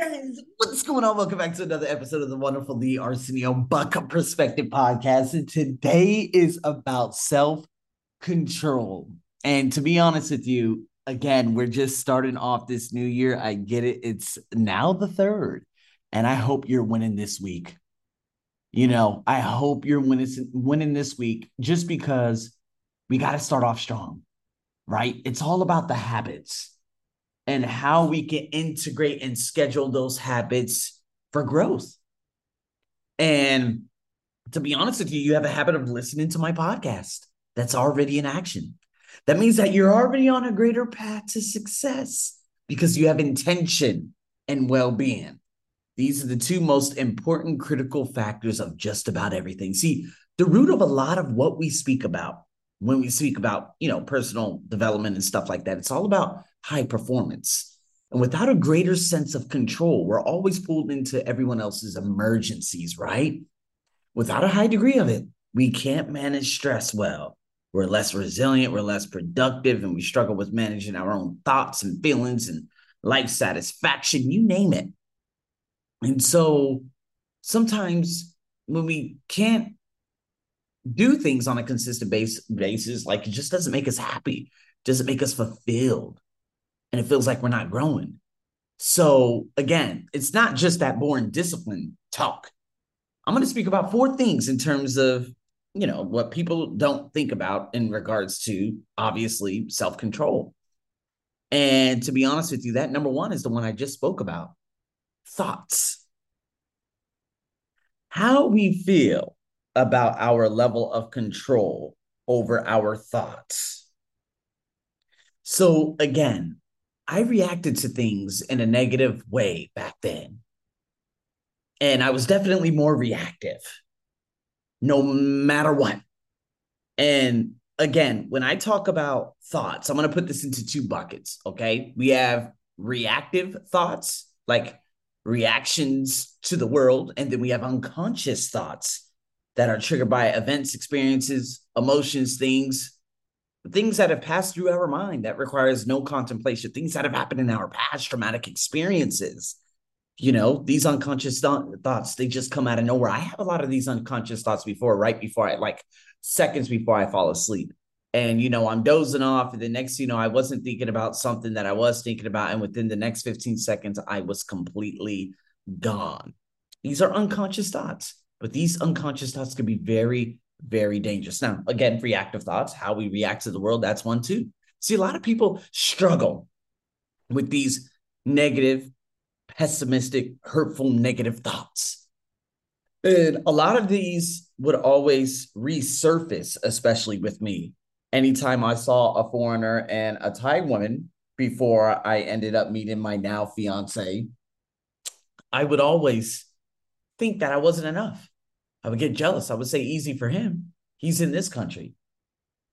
Guys, what's going on? Welcome back to another episode of the wonderful The Arsenio Buck Perspective Podcast. And today is about self control. And to be honest with you, again, we're just starting off this new year. I get it. It's now the third. And I hope you're winning this week. You know, I hope you're winning, winning this week just because we got to start off strong, right? It's all about the habits and how we can integrate and schedule those habits for growth. And to be honest with you, you have a habit of listening to my podcast that's already in action. That means that you're already on a greater path to success because you have intention and well being. These are the two most important critical factors of just about everything. See, the root of a lot of what we speak about when we speak about, you know, personal development and stuff like that, it's all about high performance. And without a greater sense of control, we're always pulled into everyone else's emergencies, right? Without a high degree of it, we can't manage stress well. We're less resilient, we're less productive, and we struggle with managing our own thoughts and feelings and life satisfaction, you name it. And so sometimes when we can't do things on a consistent base, basis, like it just doesn't make us happy, doesn't make us fulfilled and it feels like we're not growing. So again, it's not just that boring discipline talk. I'm going to speak about four things in terms of, you know, what people don't think about in regards to obviously self-control. And to be honest with you, that number 1 is the one I just spoke about. Thoughts. How we feel about our level of control over our thoughts. So again, I reacted to things in a negative way back then. And I was definitely more reactive, no matter what. And again, when I talk about thoughts, I'm going to put this into two buckets. Okay. We have reactive thoughts, like reactions to the world. And then we have unconscious thoughts that are triggered by events, experiences, emotions, things things that have passed through our mind that requires no contemplation, things that have happened in our past traumatic experiences. You know, these unconscious th- thoughts, they just come out of nowhere. I have a lot of these unconscious thoughts before, right before I like seconds before I fall asleep. And, you know, I'm dozing off. And the next, you know, I wasn't thinking about something that I was thinking about. And within the next 15 seconds, I was completely gone. These are unconscious thoughts, but these unconscious thoughts can be very very dangerous. Now, again, reactive thoughts, how we react to the world, that's one too. See, a lot of people struggle with these negative, pessimistic, hurtful, negative thoughts. And a lot of these would always resurface, especially with me. Anytime I saw a foreigner and a Thai woman before I ended up meeting my now fiance, I would always think that I wasn't enough. I would get jealous. I would say, easy for him. He's in this country.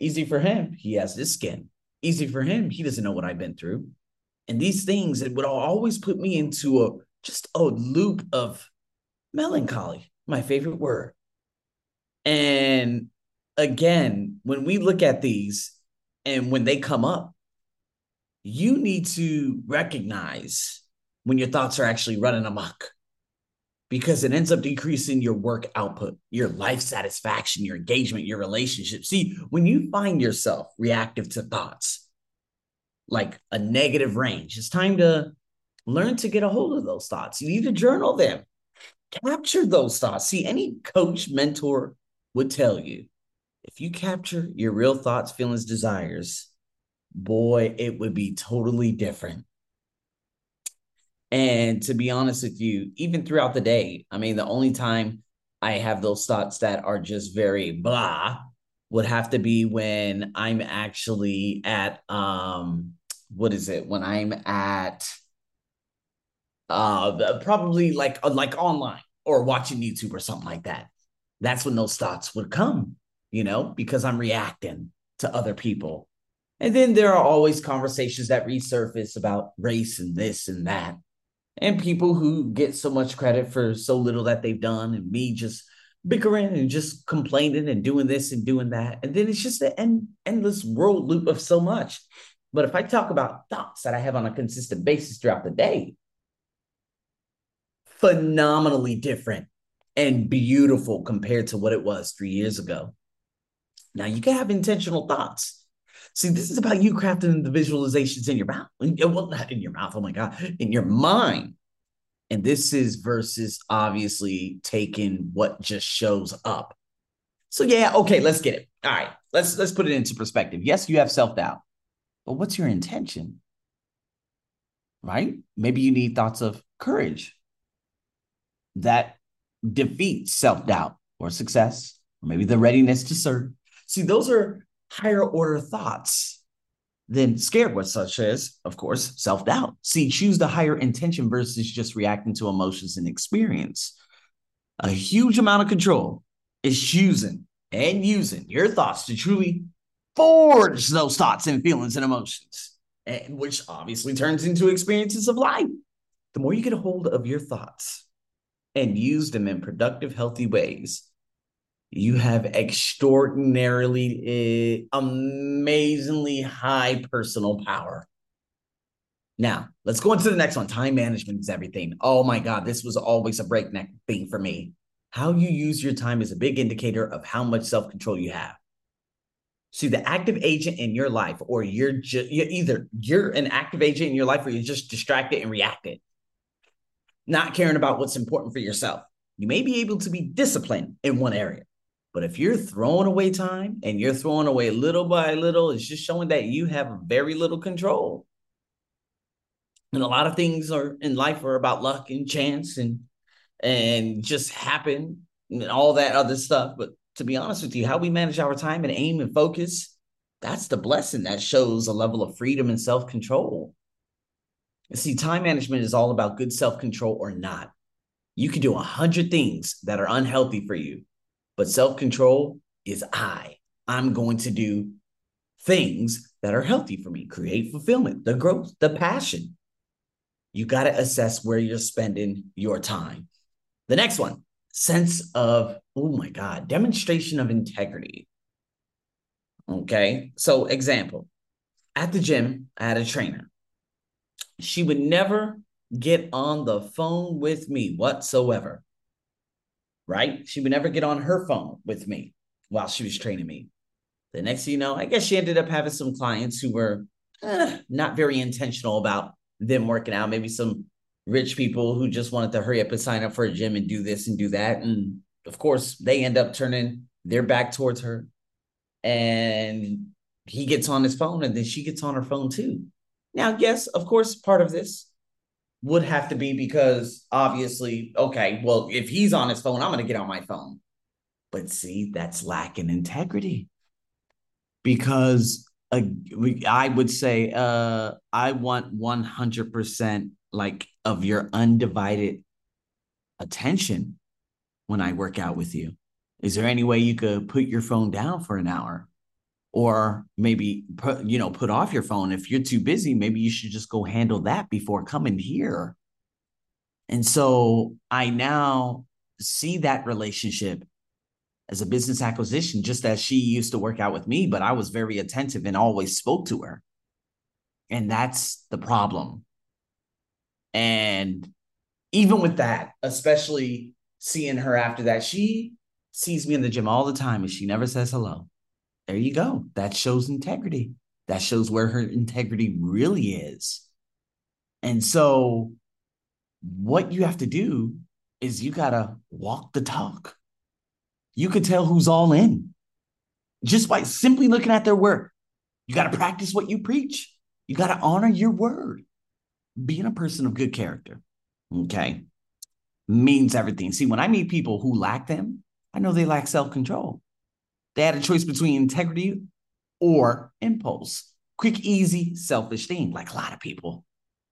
Easy for him. He has this skin. Easy for him. He doesn't know what I've been through. And these things, it would always put me into a just a loop of melancholy, my favorite word. And again, when we look at these and when they come up, you need to recognize when your thoughts are actually running amok because it ends up decreasing your work output, your life satisfaction, your engagement, your relationship. See, when you find yourself reactive to thoughts like a negative range, it's time to learn to get a hold of those thoughts. You need to journal them, capture those thoughts. See, any coach, mentor would tell you if you capture your real thoughts, feelings, desires, boy, it would be totally different. And to be honest with you, even throughout the day, I mean, the only time I have those thoughts that are just very blah would have to be when I'm actually at um what is it? When I'm at uh probably like uh, like online or watching YouTube or something like that. That's when those thoughts would come, you know, because I'm reacting to other people. And then there are always conversations that resurface about race and this and that and people who get so much credit for so little that they've done, and me just bickering and just complaining and doing this and doing that. And then it's just an end, endless world loop of so much. But if I talk about thoughts that I have on a consistent basis throughout the day, phenomenally different and beautiful compared to what it was three years ago. Now you can have intentional thoughts. See, this is about you crafting the visualizations in your mouth. Well, not in your mouth. Oh my God, in your mind. And this is versus obviously taking what just shows up. So yeah, okay, let's get it. All right, let's let's put it into perspective. Yes, you have self doubt, but what's your intention? Right? Maybe you need thoughts of courage that defeat self doubt or success, or maybe the readiness to serve. See, those are higher order thoughts than scared ones, such as, of course, self doubt. See, choose the higher intention versus just reacting to emotions and experience. A huge amount of control is choosing and using your thoughts to truly forge those thoughts and feelings and emotions, and which obviously turns into experiences of life. The more you get a hold of your thoughts and use them in productive, healthy ways, you have extraordinarily, uh, amazingly high personal power. Now, let's go into the next one. Time management is everything. Oh my God, this was always a breakneck thing for me. How you use your time is a big indicator of how much self control you have. See, the active agent in your life, or you're just you're either you're an active agent in your life, or you're just distracted and reacted, not caring about what's important for yourself. You may be able to be disciplined in one area, but if you're throwing away time and you're throwing away little by little, it's just showing that you have very little control. And a lot of things are in life are about luck and chance and and just happen and all that other stuff. But to be honest with you, how we manage our time and aim and focus, that's the blessing that shows a level of freedom and self-control. See, time management is all about good self-control or not. You can do a hundred things that are unhealthy for you, but self control is I. I'm going to do things that are healthy for me, create fulfillment, the growth, the passion. You got to assess where you're spending your time. The next one sense of, oh my God, demonstration of integrity. Okay. So, example at the gym, I had a trainer. She would never get on the phone with me whatsoever right? She would never get on her phone with me while she was training me. The next thing you know, I guess she ended up having some clients who were eh, not very intentional about them working out. Maybe some rich people who just wanted to hurry up and sign up for a gym and do this and do that. And of course, they end up turning their back towards her. And he gets on his phone and then she gets on her phone too. Now, yes, of course, part of this would have to be because obviously, okay, well, if he's on his phone, I'm going to get on my phone. But see, that's lacking integrity because uh, I would say uh, I want 100% like of your undivided attention when I work out with you. Is there any way you could put your phone down for an hour? Or maybe put you know put off your phone. If you're too busy maybe you should just go handle that before coming here. And so i now see that relationship as a business acquisition just as she used to work out with me but i was very attentive and always spoke to her. And that's the problem. And even with that especially seeing her after that she sees me in the gym all the time and she never says hello there you go. That shows integrity. That shows where her integrity really is. And so, what you have to do is you got to walk the talk. You could tell who's all in just by simply looking at their work. You got to practice what you preach. You got to honor your word. Being a person of good character, okay, means everything. See, when I meet people who lack them, I know they lack self control. They had a choice between integrity or impulse. Quick, easy, selfish thing, like a lot of people,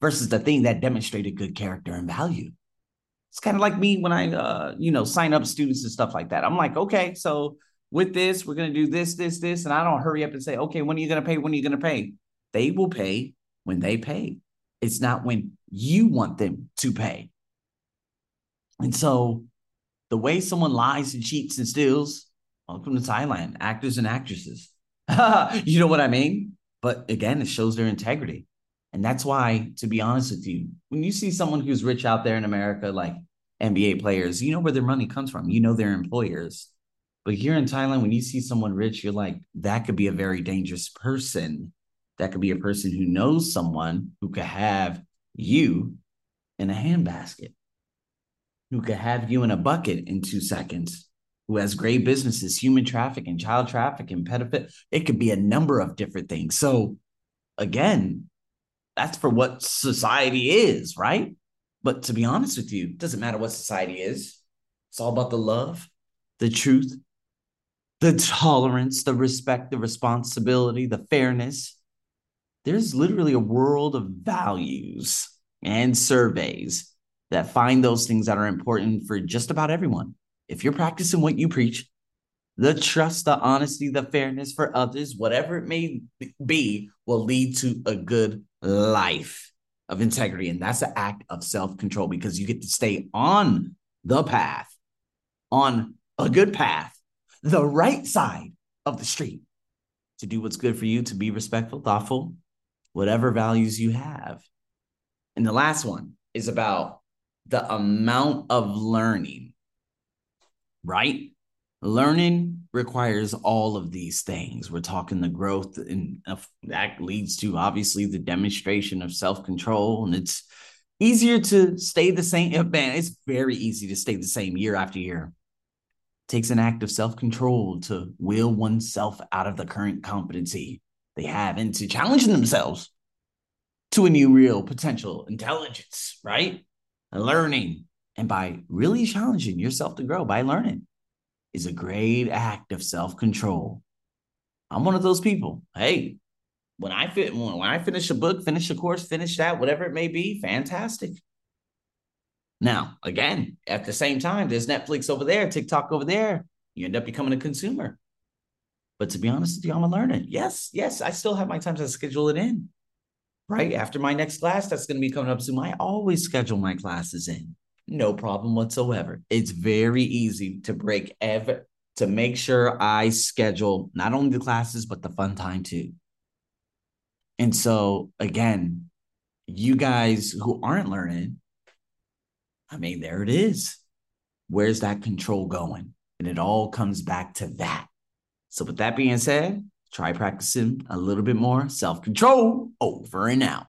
versus the thing that demonstrated good character and value. It's kind of like me when I, uh, you know, sign up students and stuff like that. I'm like, okay, so with this, we're gonna do this, this, this, and I don't hurry up and say, okay, when are you gonna pay? When are you gonna pay? They will pay when they pay. It's not when you want them to pay. And so the way someone lies and cheats and steals Welcome to Thailand, actors and actresses. you know what I mean? But again, it shows their integrity. And that's why, to be honest with you, when you see someone who's rich out there in America, like NBA players, you know where their money comes from. You know their employers. But here in Thailand, when you see someone rich, you're like, that could be a very dangerous person. That could be a person who knows someone who could have you in a handbasket, who could have you in a bucket in two seconds, who has great businesses, human trafficking, child trafficking, pedophile. It could be a number of different things. So, again, that's for what society is, right? But to be honest with you, it doesn't matter what society is. It's all about the love, the truth, the tolerance, the respect, the responsibility, the fairness. There's literally a world of values and surveys that find those things that are important for just about everyone. If you're practicing what you preach, the trust, the honesty, the fairness for others, whatever it may be, will lead to a good life of integrity. And that's an act of self control because you get to stay on the path, on a good path, the right side of the street to do what's good for you, to be respectful, thoughtful, whatever values you have. And the last one is about the amount of learning, right? Learning requires all of these things. We're talking the growth, and that leads to obviously the demonstration of self control. And it's easier to stay the same. Eh, man, it's very easy to stay the same year after year. It takes an act of self control to will oneself out of the current competency they have into challenging themselves to a new real potential intelligence, right? Learning. And by really challenging yourself to grow by learning is a great act of self control. I'm one of those people. Hey, when I fit when I finish a book, finish a course, finish that, whatever it may be, fantastic. Now, again, at the same time, there's Netflix over there, TikTok over there. You end up becoming a consumer. But to be honest with you, I'm a learner. Yes, yes, I still have my time to schedule it in. Right after my next class, that's going to be coming up soon. I always schedule my classes in no problem whatsoever. It's very easy to break ever to make sure I schedule not only the classes but the fun time too. And so again, you guys who aren't learning, I mean, there it is. Where's that control going? And it all comes back to that. So with that being said, try practicing a little bit more self-control over and out.